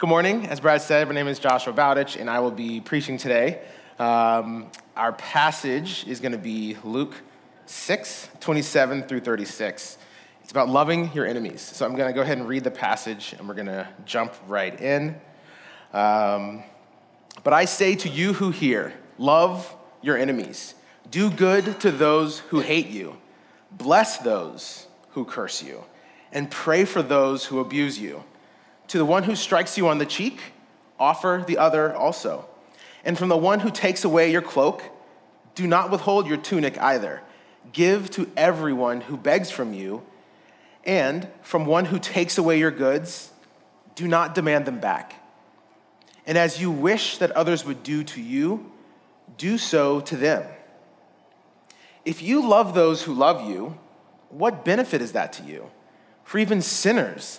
Good morning. As Brad said, my name is Joshua Bowditch, and I will be preaching today. Um, our passage is going to be Luke 6, 27 through 36. It's about loving your enemies. So I'm going to go ahead and read the passage, and we're going to jump right in. Um, but I say to you who hear, love your enemies, do good to those who hate you, bless those who curse you, and pray for those who abuse you. To the one who strikes you on the cheek, offer the other also. And from the one who takes away your cloak, do not withhold your tunic either. Give to everyone who begs from you, and from one who takes away your goods, do not demand them back. And as you wish that others would do to you, do so to them. If you love those who love you, what benefit is that to you? For even sinners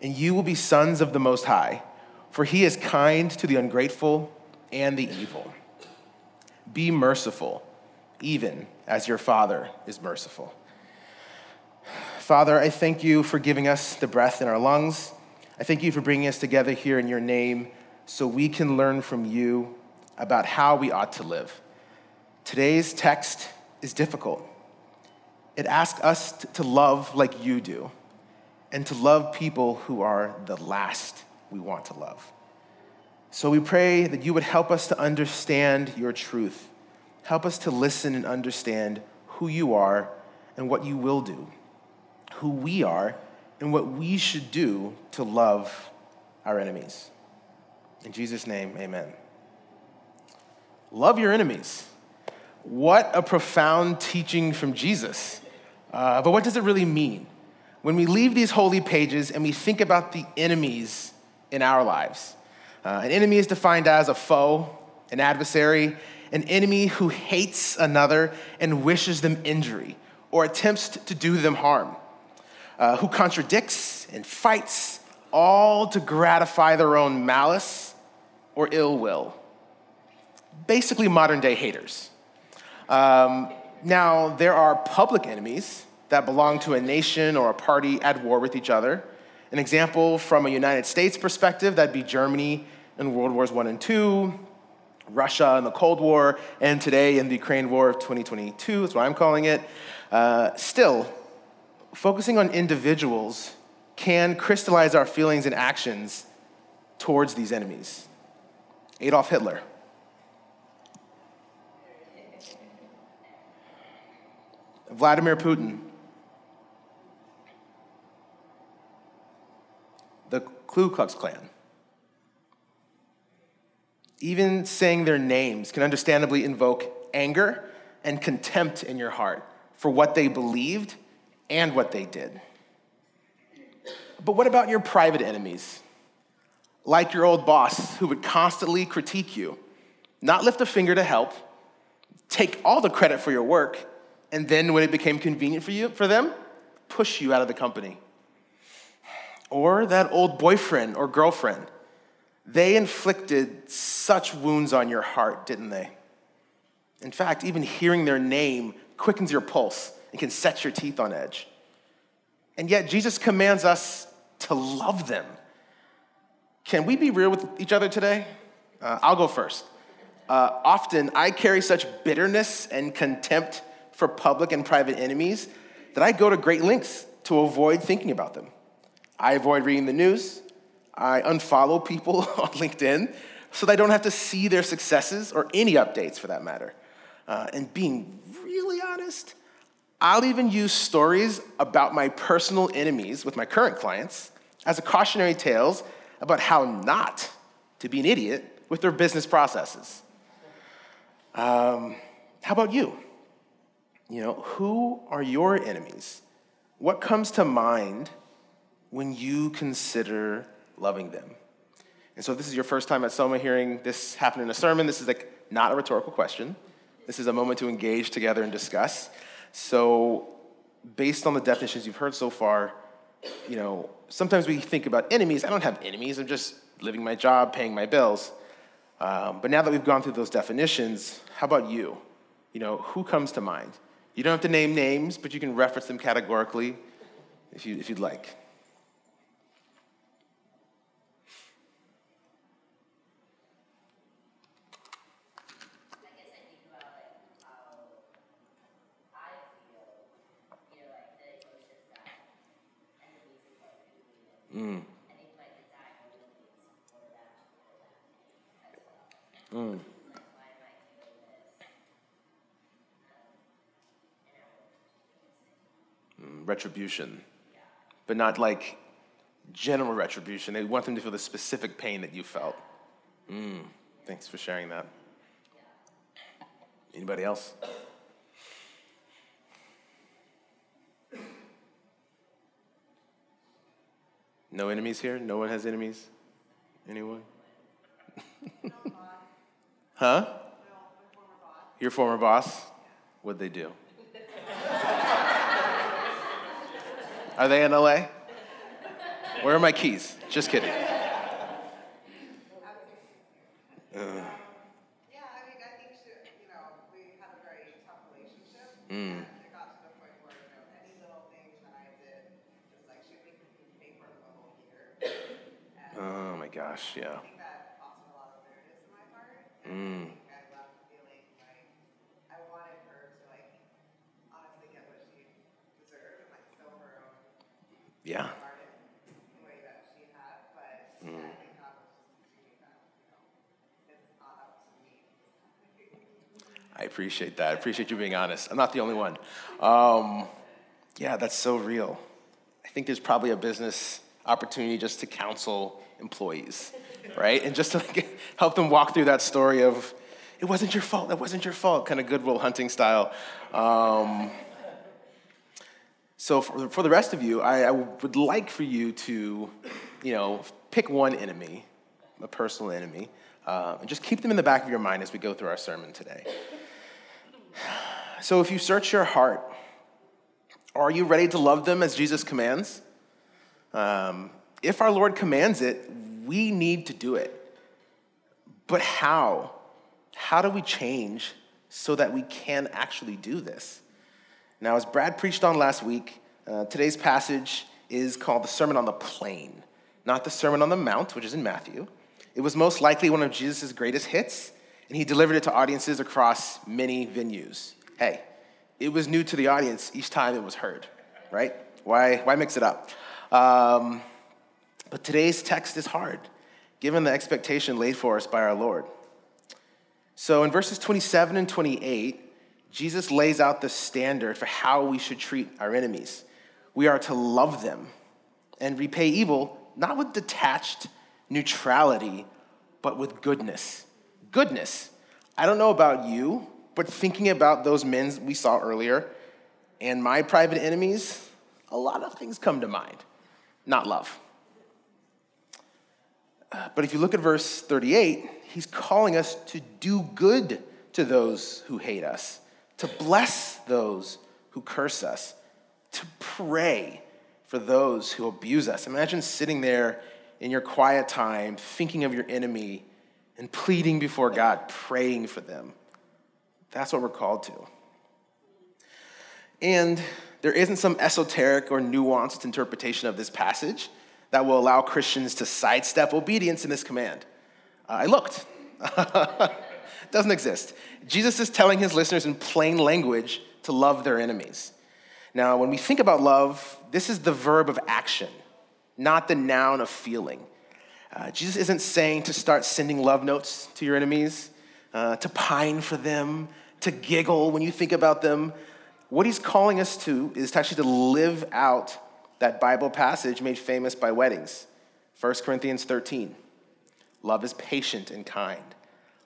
and you will be sons of the Most High, for he is kind to the ungrateful and the evil. Be merciful, even as your Father is merciful. Father, I thank you for giving us the breath in our lungs. I thank you for bringing us together here in your name so we can learn from you about how we ought to live. Today's text is difficult. It asks us to love like you do and to love people who are the last we want to love. So we pray that you would help us to understand your truth. Help us to listen and understand who you are and what you will do, who we are and what we should do to love our enemies. In Jesus' name, amen. Love your enemies. What a profound teaching from Jesus. Uh, but what does it really mean? When we leave these holy pages and we think about the enemies in our lives, uh, an enemy is defined as a foe, an adversary, an enemy who hates another and wishes them injury or attempts to do them harm, uh, who contradicts and fights, all to gratify their own malice or ill will. Basically, modern day haters. Um, now, there are public enemies that belong to a nation or a party at war with each other. An example from a United States perspective, that'd be Germany in World Wars I and II, Russia in the Cold War, and today in the Ukraine War of 2022, that's what I'm calling it. Uh, still, focusing on individuals can crystallize our feelings and actions towards these enemies. Adolf Hitler. Vladimir Putin. The Ku Klux Klan. Even saying their names can understandably invoke anger and contempt in your heart for what they believed and what they did. But what about your private enemies? Like your old boss who would constantly critique you, not lift a finger to help, take all the credit for your work, and then when it became convenient for you for them, push you out of the company. Or that old boyfriend or girlfriend they inflicted such wounds on your heart, didn't they? In fact, even hearing their name quickens your pulse and can set your teeth on edge. And yet, Jesus commands us to love them. Can we be real with each other today? Uh, I'll go first. Uh, often, I carry such bitterness and contempt for public and private enemies that I go to great lengths to avoid thinking about them. I avoid reading the news. I unfollow people on LinkedIn so that I don't have to see their successes or any updates for that matter. Uh, and being really honest, I'll even use stories about my personal enemies with my current clients as a cautionary tales about how not to be an idiot with their business processes. Um, how about you? You know, who are your enemies? What comes to mind when you consider loving them. And so, if this is your first time at Soma hearing this happen in a sermon, this is like not a rhetorical question. This is a moment to engage together and discuss. So, based on the definitions you've heard so far, you know, sometimes we think about enemies. I don't have enemies. I'm just living my job, paying my bills. Um, but now that we've gone through those definitions, how about you? You know, who comes to mind? You don't have to name names, but you can reference them categorically if, you, if you'd like. Mm. Mm. Mm, retribution, but not like general retribution. They want them to feel the specific pain that you felt. Mm. Thanks for sharing that. Anybody else? No enemies here? No one has enemies? Anyone? huh? Your former boss? What'd they do? Are they in LA? Where are my keys? Just kidding. Yeah. Mm. Yeah. Mm. I appreciate that. I appreciate you being honest. I'm not the only one. Um, yeah, that's so real. I think there's probably a business opportunity just to counsel employees, right? And just to like help them walk through that story of, it wasn't your fault, that wasn't your fault, kind of Goodwill Hunting style. Um, so for, for, the rest of you, I, I, would like for you to, you know, pick one enemy, a personal enemy, uh, and just keep them in the back of your mind as we go through our sermon today. So if you search your heart, are you ready to love them as Jesus commands? Um, if our Lord commands it, we need to do it. But how? How do we change so that we can actually do this? Now, as Brad preached on last week, uh, today's passage is called the Sermon on the Plain, not the Sermon on the Mount, which is in Matthew. It was most likely one of Jesus' greatest hits, and he delivered it to audiences across many venues. Hey, it was new to the audience each time it was heard, right? Why, why mix it up? Um, but today's text is hard, given the expectation laid for us by our Lord. So in verses 27 and 28, Jesus lays out the standard for how we should treat our enemies. We are to love them and repay evil, not with detached neutrality, but with goodness. Goodness. I don't know about you, but thinking about those men we saw earlier and my private enemies, a lot of things come to mind, not love. But if you look at verse 38, he's calling us to do good to those who hate us, to bless those who curse us, to pray for those who abuse us. Imagine sitting there in your quiet time, thinking of your enemy and pleading before God, praying for them. That's what we're called to. And there isn't some esoteric or nuanced interpretation of this passage that will allow Christians to sidestep obedience in this command. Uh, I looked. Doesn't exist. Jesus is telling his listeners in plain language to love their enemies. Now, when we think about love, this is the verb of action, not the noun of feeling. Uh, Jesus isn't saying to start sending love notes to your enemies, uh, to pine for them, to giggle when you think about them. What he's calling us to is to actually to live out that Bible passage made famous by weddings 1 Corinthians 13. Love is patient and kind.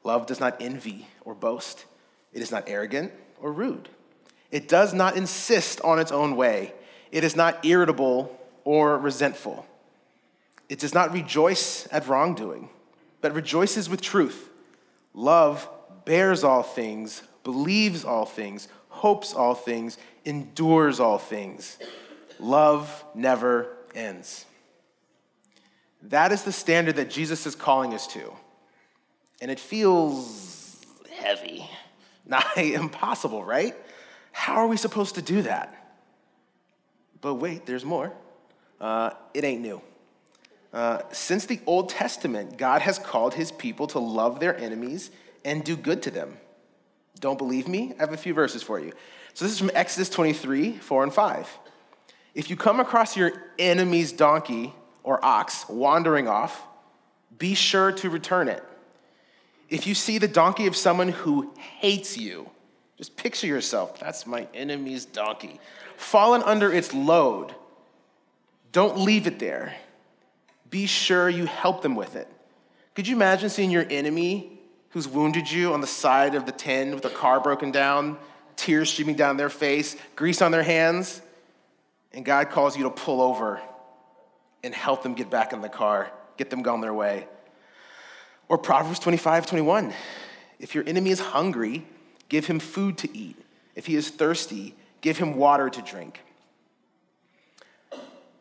Love does not envy or boast. It is not arrogant or rude. It does not insist on its own way. It is not irritable or resentful. It does not rejoice at wrongdoing, but rejoices with truth. Love bears all things, believes all things, hopes all things, endures all things. Love never ends. That is the standard that Jesus is calling us to. And it feels heavy, nigh impossible, right? How are we supposed to do that? But wait, there's more. Uh, it ain't new. Uh, since the Old Testament, God has called his people to love their enemies and do good to them. Don't believe me? I have a few verses for you. So this is from Exodus 23, 4 and 5. If you come across your enemy's donkey or ox wandering off, be sure to return it. If you see the donkey of someone who hates you, just picture yourself, that's my enemy's donkey, fallen under its load, don't leave it there. Be sure you help them with it. Could you imagine seeing your enemy who's wounded you on the side of the tin with a car broken down, tears streaming down their face, grease on their hands, and God calls you to pull over and help them get back in the car, get them going their way? Or Proverbs 25, 21. If your enemy is hungry, give him food to eat. If he is thirsty, give him water to drink.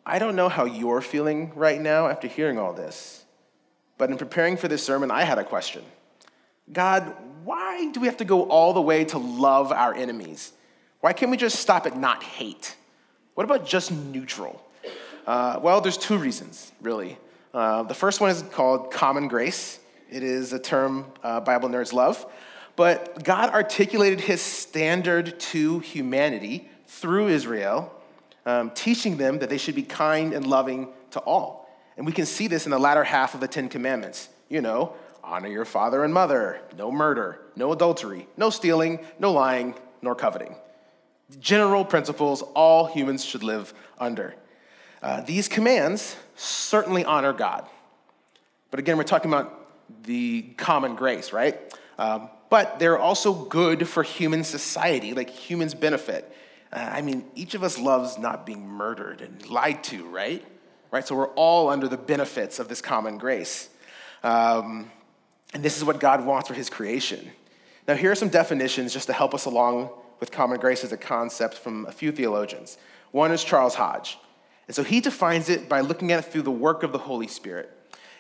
I don't know how you're feeling right now after hearing all this, but in preparing for this sermon, I had a question. God, why do we have to go all the way to love our enemies? Why can't we just stop at not hate? What about just neutral? Uh, well, there's two reasons, really. Uh, the first one is called common grace. It is a term uh, Bible nerds love. But God articulated his standard to humanity through Israel, um, teaching them that they should be kind and loving to all. And we can see this in the latter half of the Ten Commandments. You know, honor your father and mother, no murder, no adultery, no stealing, no lying, nor coveting. General principles all humans should live under. Uh, these commands certainly honor God. But again, we're talking about the common grace, right? Um, but they're also good for human society, like humans benefit. Uh, I mean, each of us loves not being murdered and lied to, right? Right? So we're all under the benefits of this common grace. Um, and this is what God wants for his creation. Now, here are some definitions just to help us along with common grace as a concept from a few theologians. One is Charles Hodge. And so he defines it by looking at it through the work of the Holy Spirit.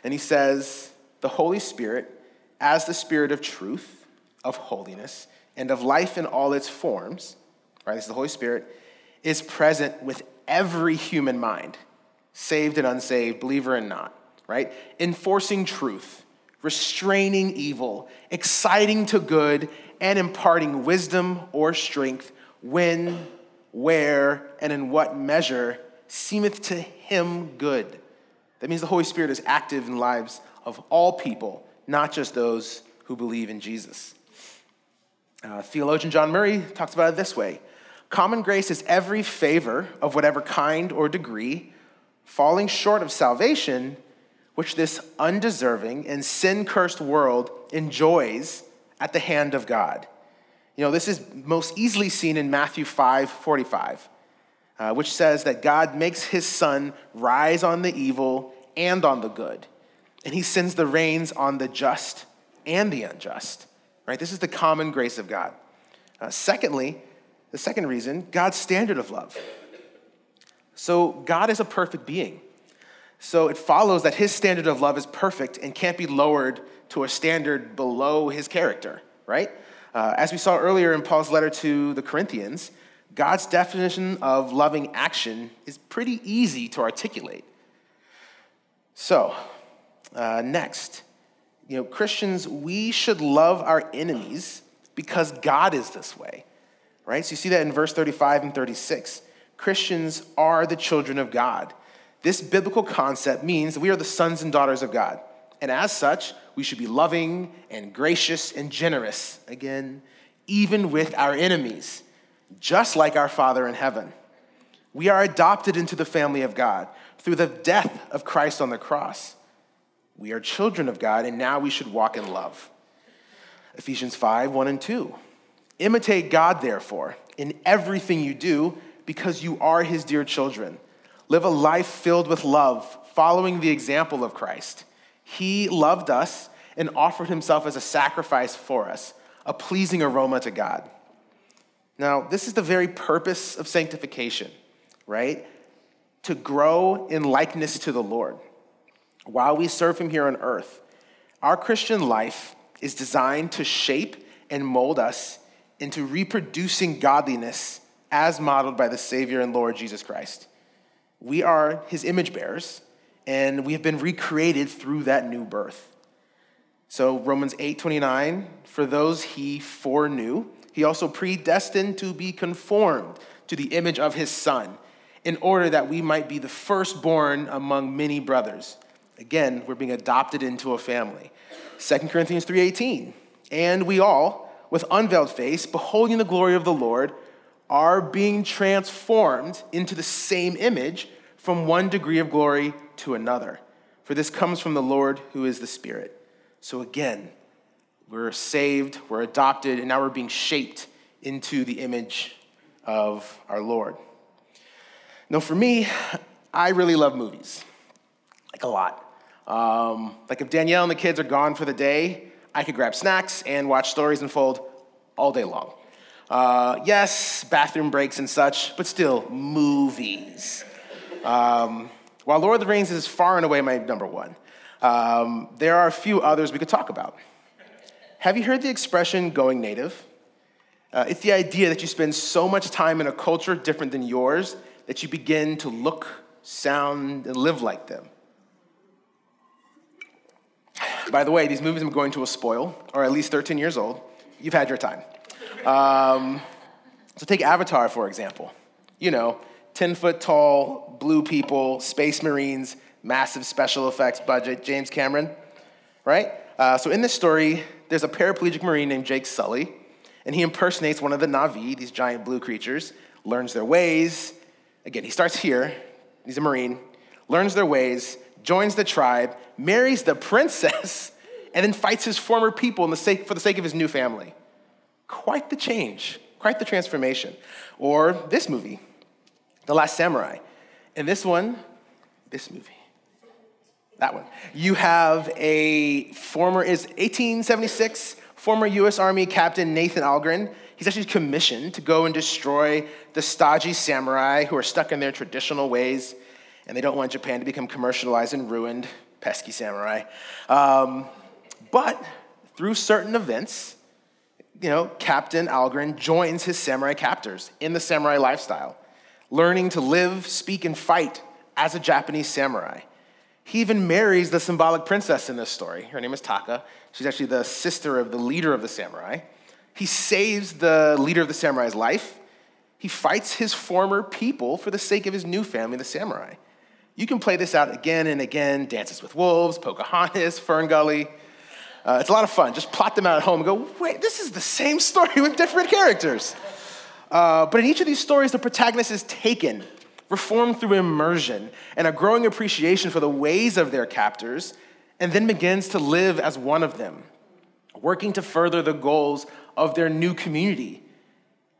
And he says, the Holy Spirit, as the Spirit of truth, of holiness, and of life in all its forms, right? This is the Holy Spirit, is present with every human mind, saved and unsaved, believer and not, right? Enforcing truth restraining evil, exciting to good, and imparting wisdom or strength when, where, and in what measure seemeth to him good. That means the Holy Spirit is active in lives of all people, not just those who believe in Jesus. Uh, theologian John Murray talks about it this way Common grace is every favor of whatever kind or degree, falling short of salvation which this undeserving and sin cursed world enjoys at the hand of God. You know, this is most easily seen in Matthew 5 45, uh, which says that God makes his sun rise on the evil and on the good, and he sends the rains on the just and the unjust. Right? This is the common grace of God. Uh, secondly, the second reason, God's standard of love. So, God is a perfect being. So it follows that his standard of love is perfect and can't be lowered to a standard below his character, right? Uh, as we saw earlier in Paul's letter to the Corinthians, God's definition of loving action is pretty easy to articulate. So, uh, next, you know, Christians, we should love our enemies because God is this way, right? So you see that in verse 35 and 36. Christians are the children of God. This biblical concept means that we are the sons and daughters of God. And as such, we should be loving and gracious and generous, again, even with our enemies, just like our Father in heaven. We are adopted into the family of God through the death of Christ on the cross. We are children of God, and now we should walk in love. Ephesians 5 1 and 2. Imitate God, therefore, in everything you do, because you are his dear children. Live a life filled with love, following the example of Christ. He loved us and offered himself as a sacrifice for us, a pleasing aroma to God. Now, this is the very purpose of sanctification, right? To grow in likeness to the Lord while we serve him here on earth. Our Christian life is designed to shape and mold us into reproducing godliness as modeled by the Savior and Lord Jesus Christ. We are his image bearers, and we have been recreated through that new birth. So Romans 8:29, for those he foreknew, he also predestined to be conformed to the image of his son, in order that we might be the firstborn among many brothers. Again, we're being adopted into a family. 2 Corinthians 3:18, and we all with unveiled face, beholding the glory of the Lord, are being transformed into the same image from one degree of glory to another. For this comes from the Lord who is the Spirit. So again, we're saved, we're adopted, and now we're being shaped into the image of our Lord. Now, for me, I really love movies, like a lot. Um, like if Danielle and the kids are gone for the day, I could grab snacks and watch stories unfold all day long. Uh, yes, bathroom breaks and such, but still, movies. Um, while Lord of the Rings is far and away my number one, um, there are a few others we could talk about. Have you heard the expression going native? Uh, it's the idea that you spend so much time in a culture different than yours that you begin to look, sound, and live like them. By the way, these movies I'm going to a spoil, or at least 13 years old. You've had your time. Um, so take Avatar, for example. You know, 10 foot tall, blue people, space marines, massive special effects budget, James Cameron, right? Uh, so in this story, there's a paraplegic marine named Jake Sully, and he impersonates one of the Na'vi, these giant blue creatures, learns their ways. Again, he starts here, he's a marine, learns their ways, joins the tribe, marries the princess, and then fights his former people the sake, for the sake of his new family. Quite the change, quite the transformation. Or this movie, The Last Samurai. And this one, this movie, that one, you have a former, is 1876, former US Army Captain Nathan Algren. He's actually commissioned to go and destroy the stodgy samurai who are stuck in their traditional ways and they don't want Japan to become commercialized and ruined. Pesky samurai. Um, but through certain events, you know, Captain Algren joins his samurai captors in the samurai lifestyle, learning to live, speak, and fight as a Japanese samurai. He even marries the symbolic princess in this story. Her name is Taka. She's actually the sister of the leader of the samurai. He saves the leader of the samurai's life. He fights his former people for the sake of his new family, the samurai. You can play this out again and again Dances with Wolves, Pocahontas, Fern Gully. Uh, it's a lot of fun. Just plot them out at home and go, wait, this is the same story with different characters. Uh, but in each of these stories, the protagonist is taken, reformed through immersion, and a growing appreciation for the ways of their captors, and then begins to live as one of them, working to further the goals of their new community,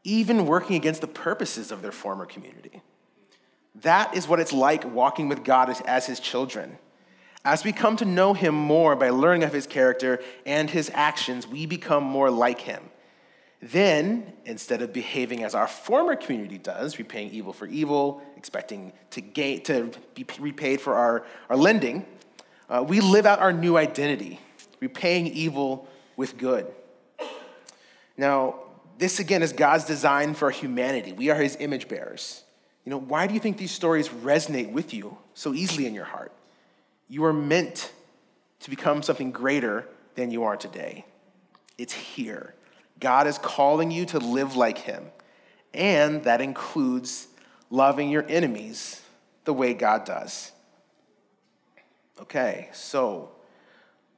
even working against the purposes of their former community. That is what it's like walking with God as, as his children. As we come to know him more by learning of his character and his actions, we become more like him. Then, instead of behaving as our former community does, repaying evil for evil, expecting to, gain, to be repaid for our, our lending, uh, we live out our new identity, repaying evil with good. Now, this again is God's design for humanity. We are his image bearers. You know, why do you think these stories resonate with you so easily in your heart? You are meant to become something greater than you are today. It's here. God is calling you to live like Him, and that includes loving your enemies the way God does. Okay, so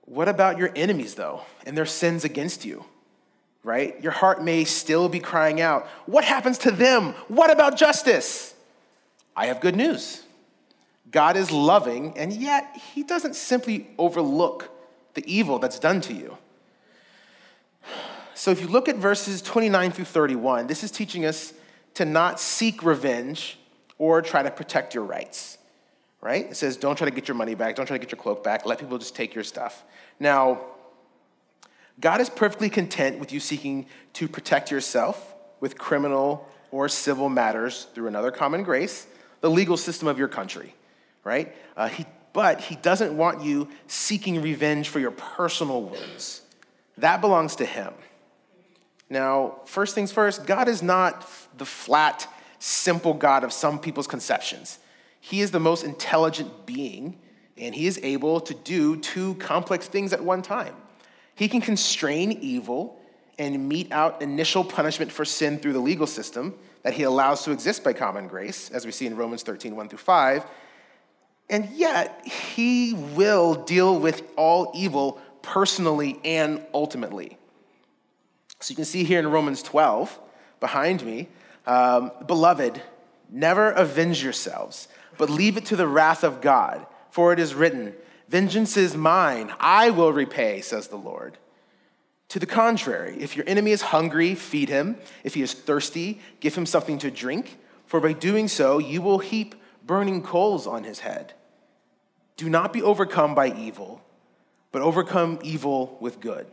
what about your enemies, though, and their sins against you? Right? Your heart may still be crying out, What happens to them? What about justice? I have good news. God is loving, and yet he doesn't simply overlook the evil that's done to you. So if you look at verses 29 through 31, this is teaching us to not seek revenge or try to protect your rights, right? It says, don't try to get your money back, don't try to get your cloak back, let people just take your stuff. Now, God is perfectly content with you seeking to protect yourself with criminal or civil matters through another common grace, the legal system of your country, right? Uh, he, but he doesn't want you seeking revenge for your personal wounds. That belongs to him. Now, first things first, God is not the flat, simple God of some people's conceptions. He is the most intelligent being, and he is able to do two complex things at one time. He can constrain evil and mete out initial punishment for sin through the legal system that he allows to exist by common grace, as we see in Romans 13, 1 through 5. And yet, he will deal with all evil personally and ultimately. So you can see here in Romans 12, behind me, um, beloved, never avenge yourselves, but leave it to the wrath of God, for it is written, Vengeance is mine, I will repay, says the Lord. To the contrary, if your enemy is hungry, feed him. If he is thirsty, give him something to drink, for by doing so, you will heap burning coals on his head. Do not be overcome by evil, but overcome evil with good.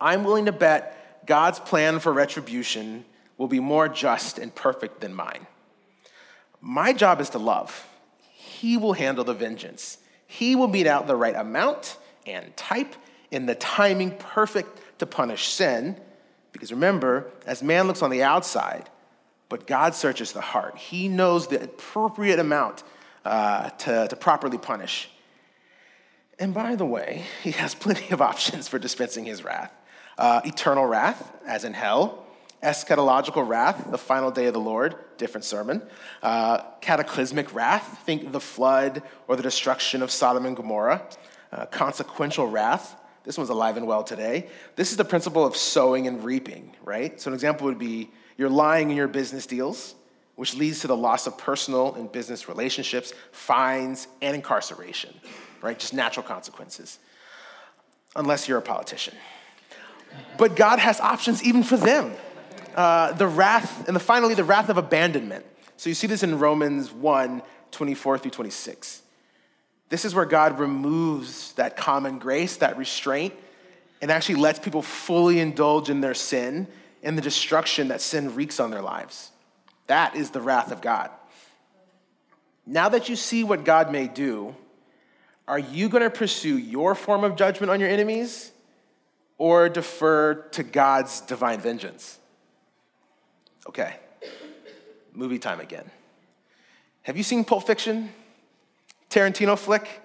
I'm willing to bet God's plan for retribution will be more just and perfect than mine. My job is to love. He will handle the vengeance. He will mete out the right amount and type in the timing perfect to punish sin. Because remember, as man looks on the outside, but God searches the heart. He knows the appropriate amount uh, to, to properly punish. And by the way, he has plenty of options for dispensing his wrath uh, eternal wrath, as in hell, eschatological wrath, the final day of the Lord, different sermon, uh, cataclysmic wrath, think the flood or the destruction of Sodom and Gomorrah, uh, consequential wrath, this one's alive and well today. This is the principle of sowing and reaping, right? So, an example would be you're lying in your business deals, which leads to the loss of personal and business relationships, fines, and incarceration, right? Just natural consequences, unless you're a politician. But God has options even for them. Uh, the wrath, and the, finally, the wrath of abandonment. So, you see this in Romans 1 24 through 26. This is where God removes that common grace, that restraint, and actually lets people fully indulge in their sin and the destruction that sin wreaks on their lives. That is the wrath of God. Now that you see what God may do, are you going to pursue your form of judgment on your enemies or defer to God's divine vengeance? Okay, movie time again. Have you seen Pulp Fiction? Tarantino flick.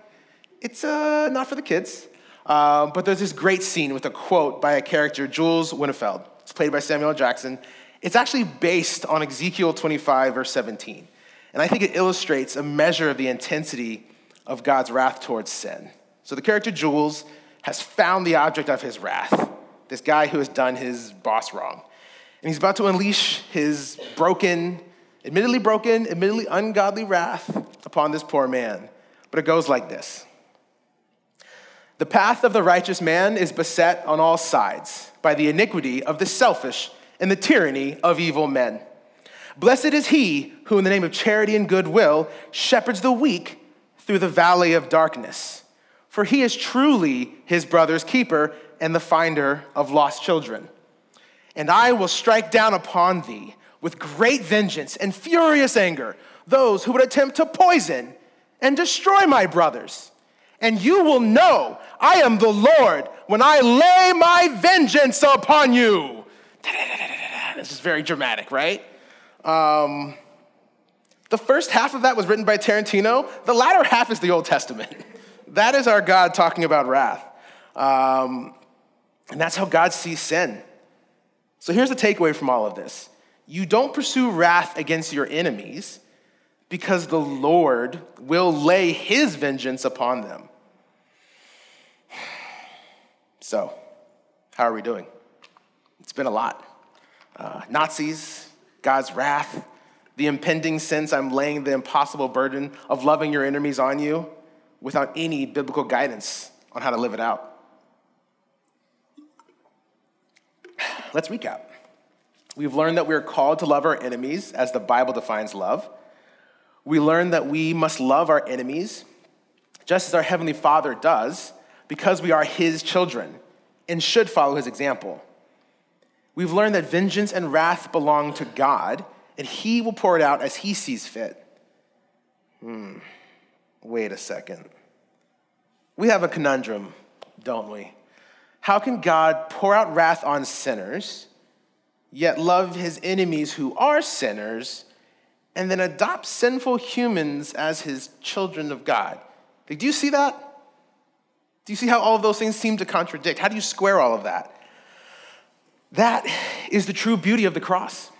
It's uh, not for the kids, uh, but there's this great scene with a quote by a character, Jules Winnfield. It's played by Samuel Jackson. It's actually based on Ezekiel 25, verse 17. And I think it illustrates a measure of the intensity of God's wrath towards sin. So the character Jules has found the object of his wrath, this guy who has done his boss wrong. And he's about to unleash his broken, admittedly broken, admittedly ungodly wrath upon this poor man. But it goes like this The path of the righteous man is beset on all sides by the iniquity of the selfish and the tyranny of evil men. Blessed is he who, in the name of charity and goodwill, shepherds the weak through the valley of darkness. For he is truly his brother's keeper and the finder of lost children. And I will strike down upon thee with great vengeance and furious anger those who would attempt to poison and destroy my brothers. And you will know I am the Lord when I lay my vengeance upon you. This is very dramatic, right? Um, the first half of that was written by Tarantino. The latter half is the Old Testament. That is our God talking about wrath. Um, and that's how God sees sin. So here's the takeaway from all of this you don't pursue wrath against your enemies because the Lord will lay his vengeance upon them. So, how are we doing? Been a lot. Uh, Nazis, God's wrath, the impending sense I'm laying the impossible burden of loving your enemies on you without any biblical guidance on how to live it out. Let's recap. We've learned that we are called to love our enemies as the Bible defines love we learn that we must love our enemies just as our Heavenly Father does because we are His children and should follow his example. We've learned that vengeance and wrath belong to God, and he will pour it out as he sees fit. Hmm, wait a second. We have a conundrum, don't we? How can God pour out wrath on sinners, yet love his enemies who are sinners, and then adopt sinful humans as his children of God? Like, do you see that? Do you see how all of those things seem to contradict? How do you square all of that? That is the true beauty of the cross.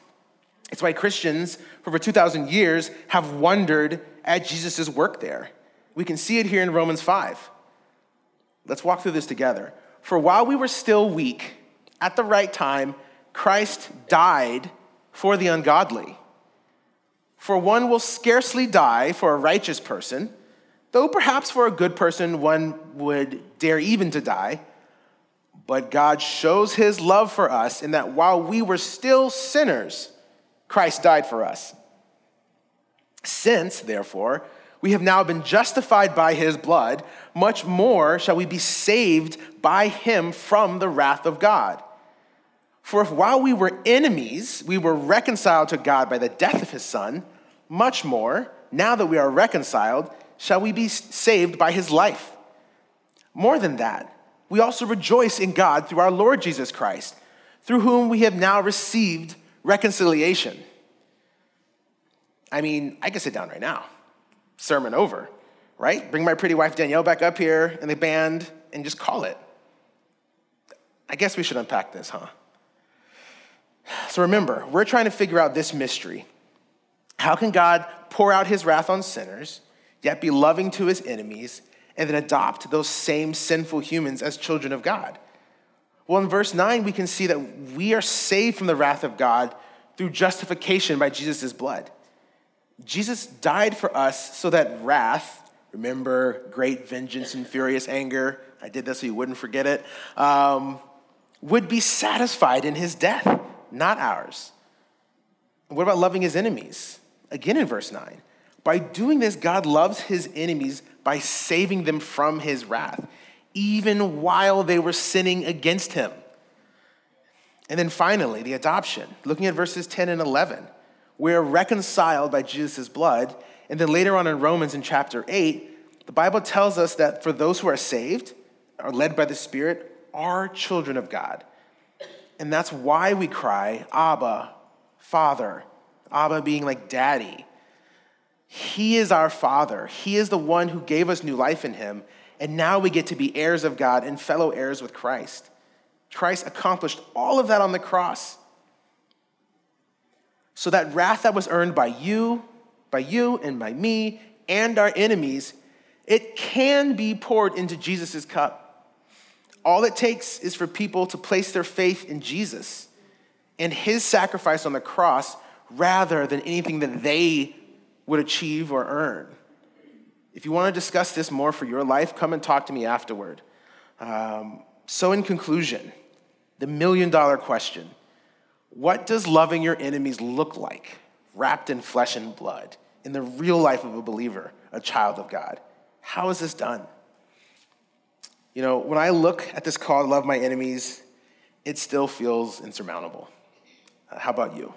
It's why Christians for over 2,000 years have wondered at Jesus' work there. We can see it here in Romans 5. Let's walk through this together. For while we were still weak, at the right time, Christ died for the ungodly. For one will scarcely die for a righteous person, though perhaps for a good person one would dare even to die. But God shows his love for us in that while we were still sinners, Christ died for us. Since, therefore, we have now been justified by his blood, much more shall we be saved by him from the wrath of God. For if while we were enemies, we were reconciled to God by the death of his son, much more, now that we are reconciled, shall we be saved by his life. More than that, we also rejoice in God through our Lord Jesus Christ, through whom we have now received reconciliation. I mean, I can sit down right now sermon over, right? Bring my pretty wife Danielle back up here and the band and just call it. I guess we should unpack this, huh? So remember, we're trying to figure out this mystery. How can God pour out his wrath on sinners, yet be loving to his enemies, and then adopt those same sinful humans as children of God? Well, in verse 9, we can see that we are saved from the wrath of God through justification by Jesus' blood. Jesus died for us so that wrath, remember great vengeance and furious anger, I did this so you wouldn't forget it, um, would be satisfied in his death, not ours. What about loving his enemies? Again in verse 9. By doing this, God loves his enemies by saving them from his wrath, even while they were sinning against him. And then finally, the adoption. Looking at verses 10 and 11. We're reconciled by Jesus' blood. And then later on in Romans in chapter 8, the Bible tells us that for those who are saved, are led by the Spirit, are children of God. And that's why we cry, Abba, Father. Abba being like daddy. He is our Father. He is the one who gave us new life in Him. And now we get to be heirs of God and fellow heirs with Christ. Christ accomplished all of that on the cross so that wrath that was earned by you, by you and by me and our enemies, it can be poured into Jesus' cup. All it takes is for people to place their faith in Jesus and his sacrifice on the cross rather than anything that they would achieve or earn. If you want to discuss this more for your life, come and talk to me afterward. Um, so, in conclusion, the million dollar question what does loving your enemies look like, wrapped in flesh and blood, in the real life of a believer, a child of God? How is this done? You know, when I look at this call to love my enemies, it still feels insurmountable. Uh, how about you?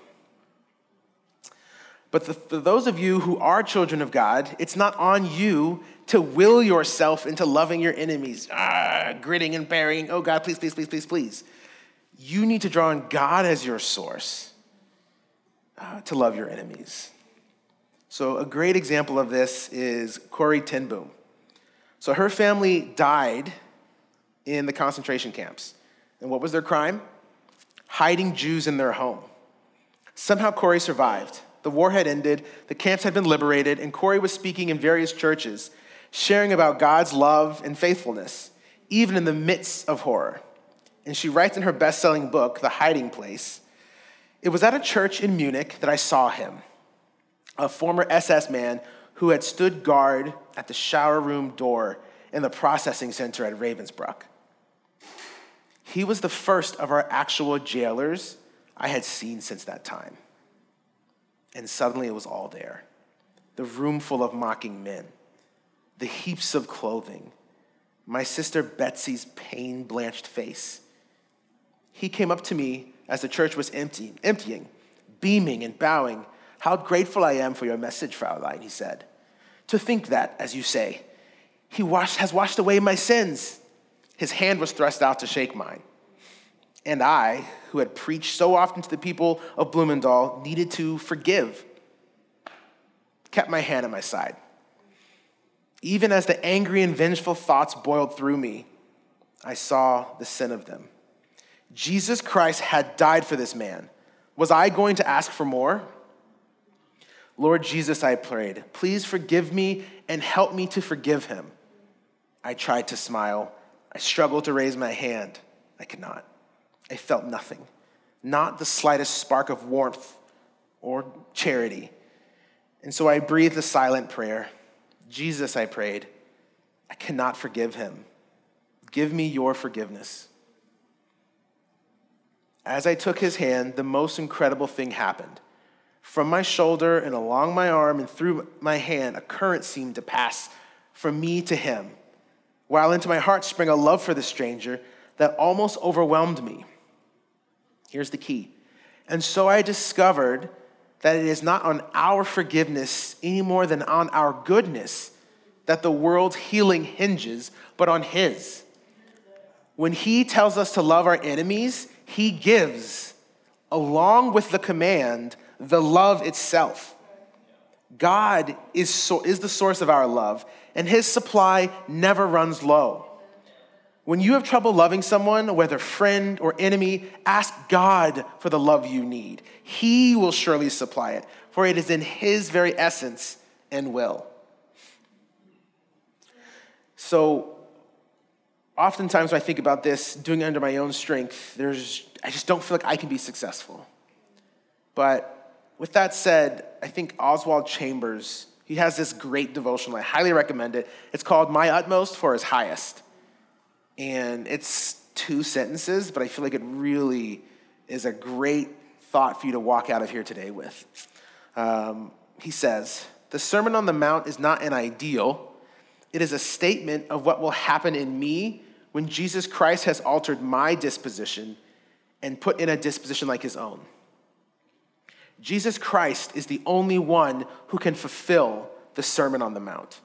But for those of you who are children of God, it's not on you to will yourself into loving your enemies, ah, gritting and bearing. Oh God, please, please, please, please, please you need to draw on God as your source uh, to love your enemies. So, a great example of this is Corrie ten Boom. So, her family died in the concentration camps. And what was their crime? Hiding Jews in their home. Somehow, Corrie survived. The war had ended, the camps had been liberated, and Corrie was speaking in various churches, sharing about God's love and faithfulness, even in the midst of horror and she writes in her best selling book, The Hiding Place It was at a church in Munich that I saw him, a former SS man who had stood guard at the shower room door in the processing center at Ravensbrück. He was the first of our actual jailers I had seen since that time. And suddenly it was all there the room full of mocking men, the heaps of clothing, my sister Betsy's pain blanched face He came up to me as the church was emptying, emptying, beaming and bowing. How grateful I am for your message, Fraulein, he said. To think that, as you say, he washed, has washed away my sins. His hand was thrust out to shake mine. And I, who had preached so often to the people of Bloemendaal, needed to forgive, kept my hand at my side. Even as the angry and vengeful thoughts boiled through me, I saw the sin of them. Jesus Christ had died for this man. Was I going to ask for more? Lord Jesus, I prayed, please forgive me and help me to forgive him. I tried to smile. I struggled to raise my hand. I could not. I felt nothing, not the slightest spark of warmth or charity. And so I breathed a silent prayer. Jesus, I prayed, I cannot forgive him. Give me your forgiveness. As I took his hand, the most incredible thing happened. From my shoulder and along my arm and through my hand, a current seemed to pass from me to him, while into my heart sprang a love for the stranger that almost overwhelmed me. Here's the key. And so I discovered that it is not on our forgiveness any more than on our goodness that the world's healing hinges, but on His. When He tells us to love our enemies, He gives, along with the command, the love itself. God is, so, is the source of our love, and His supply never runs low. When you have trouble loving someone, whether friend or enemy, ask God for the love you need. He will surely supply it, for it is in His very essence and will. So, oftentimes when I think about this, doing it under my own strength, there's, I just don't feel like I can be successful. But with that said, I think Oswald Chambers, he has this great devotional. I highly recommend it. It's called My Utmost for His Highest. And it's two sentences, but I feel like it really is a great thought for you to walk out of here today with. Um, he says, The Sermon on the Mount is not an ideal, it is a statement of what will happen in me when Jesus Christ has altered my disposition and put in a disposition like his own. Jesus Christ is the only one who can fulfill the Sermon on the Mount.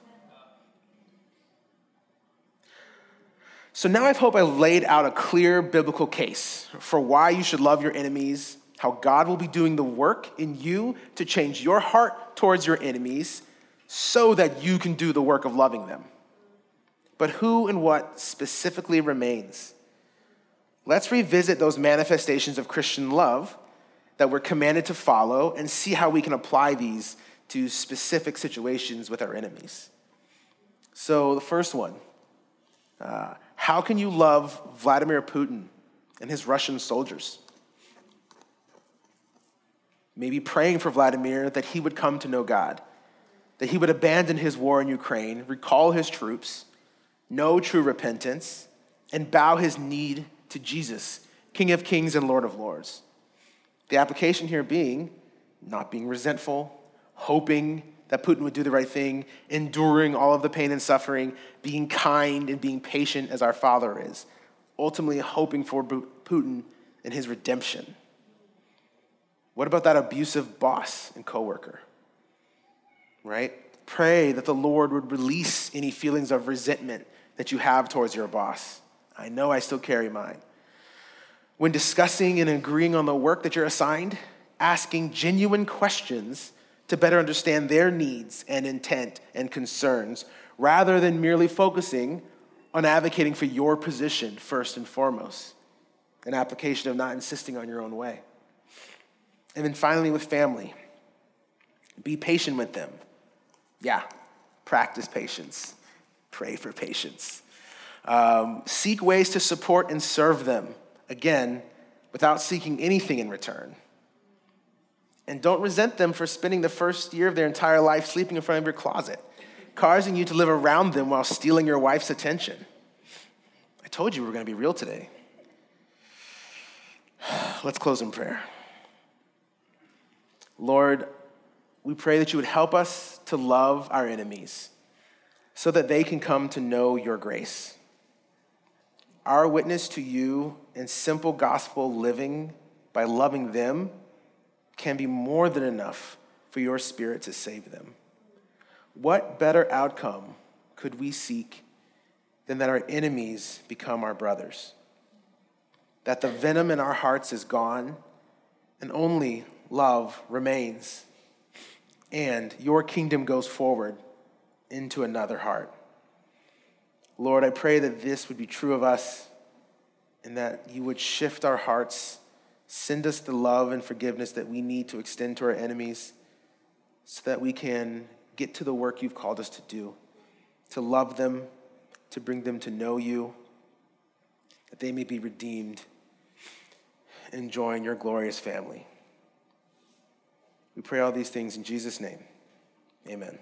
So now I hope I laid out a clear biblical case for why you should love your enemies, how God will be doing the work in you to change your heart towards your enemies so that you can do the work of loving them. But who and what specifically remains? Let's revisit those manifestations of Christian love that we're commanded to follow and see how we can apply these to specific situations with our enemies. So, the first one uh, how can you love Vladimir Putin and his Russian soldiers? Maybe praying for Vladimir that he would come to know God, that he would abandon his war in Ukraine, recall his troops, know true repentance, and bow his knee to Jesus, King of kings and Lord of lords. The application here being not being resentful, hoping that Putin would do the right thing, enduring all of the pain and suffering, being kind and being patient as our Father is, ultimately hoping for Putin and his redemption. What about that abusive boss and coworker? Right? Pray that the Lord would release any feelings of resentment that you have towards your boss. I know I still carry mine. When discussing and agreeing on the work that you're assigned, asking genuine questions to better understand their needs and intent and concerns rather than merely focusing on advocating for your position first and foremost. An application of not insisting on your own way. And then finally, with family, be patient with them. Yeah, practice patience, pray for patience. Um, seek ways to support and serve them, again, without seeking anything in return. And don't resent them for spending the first year of their entire life sleeping in front of your closet, causing you to live around them while stealing your wife's attention. I told you we were going to be real today. Let's close in prayer. Lord, we pray that you would help us to love our enemies so that they can come to know your grace. our witness to you in simple gospel living by loving them can be more than enough for your spirit to save them. What better outcome could we seek than that our enemies become our brothers? That the venom in our hearts is gone and only love remains, and your kingdom goes forward into another heart. Lord, I pray that this would be true of us and that you would shift our hearts, send us the love and forgiveness that we need to extend to our enemies so that we can get to the work you've called us to do, to love them, to bring them to know you, that they may be redeemed and join your glorious family. We pray all these things in Jesus' name. Amen.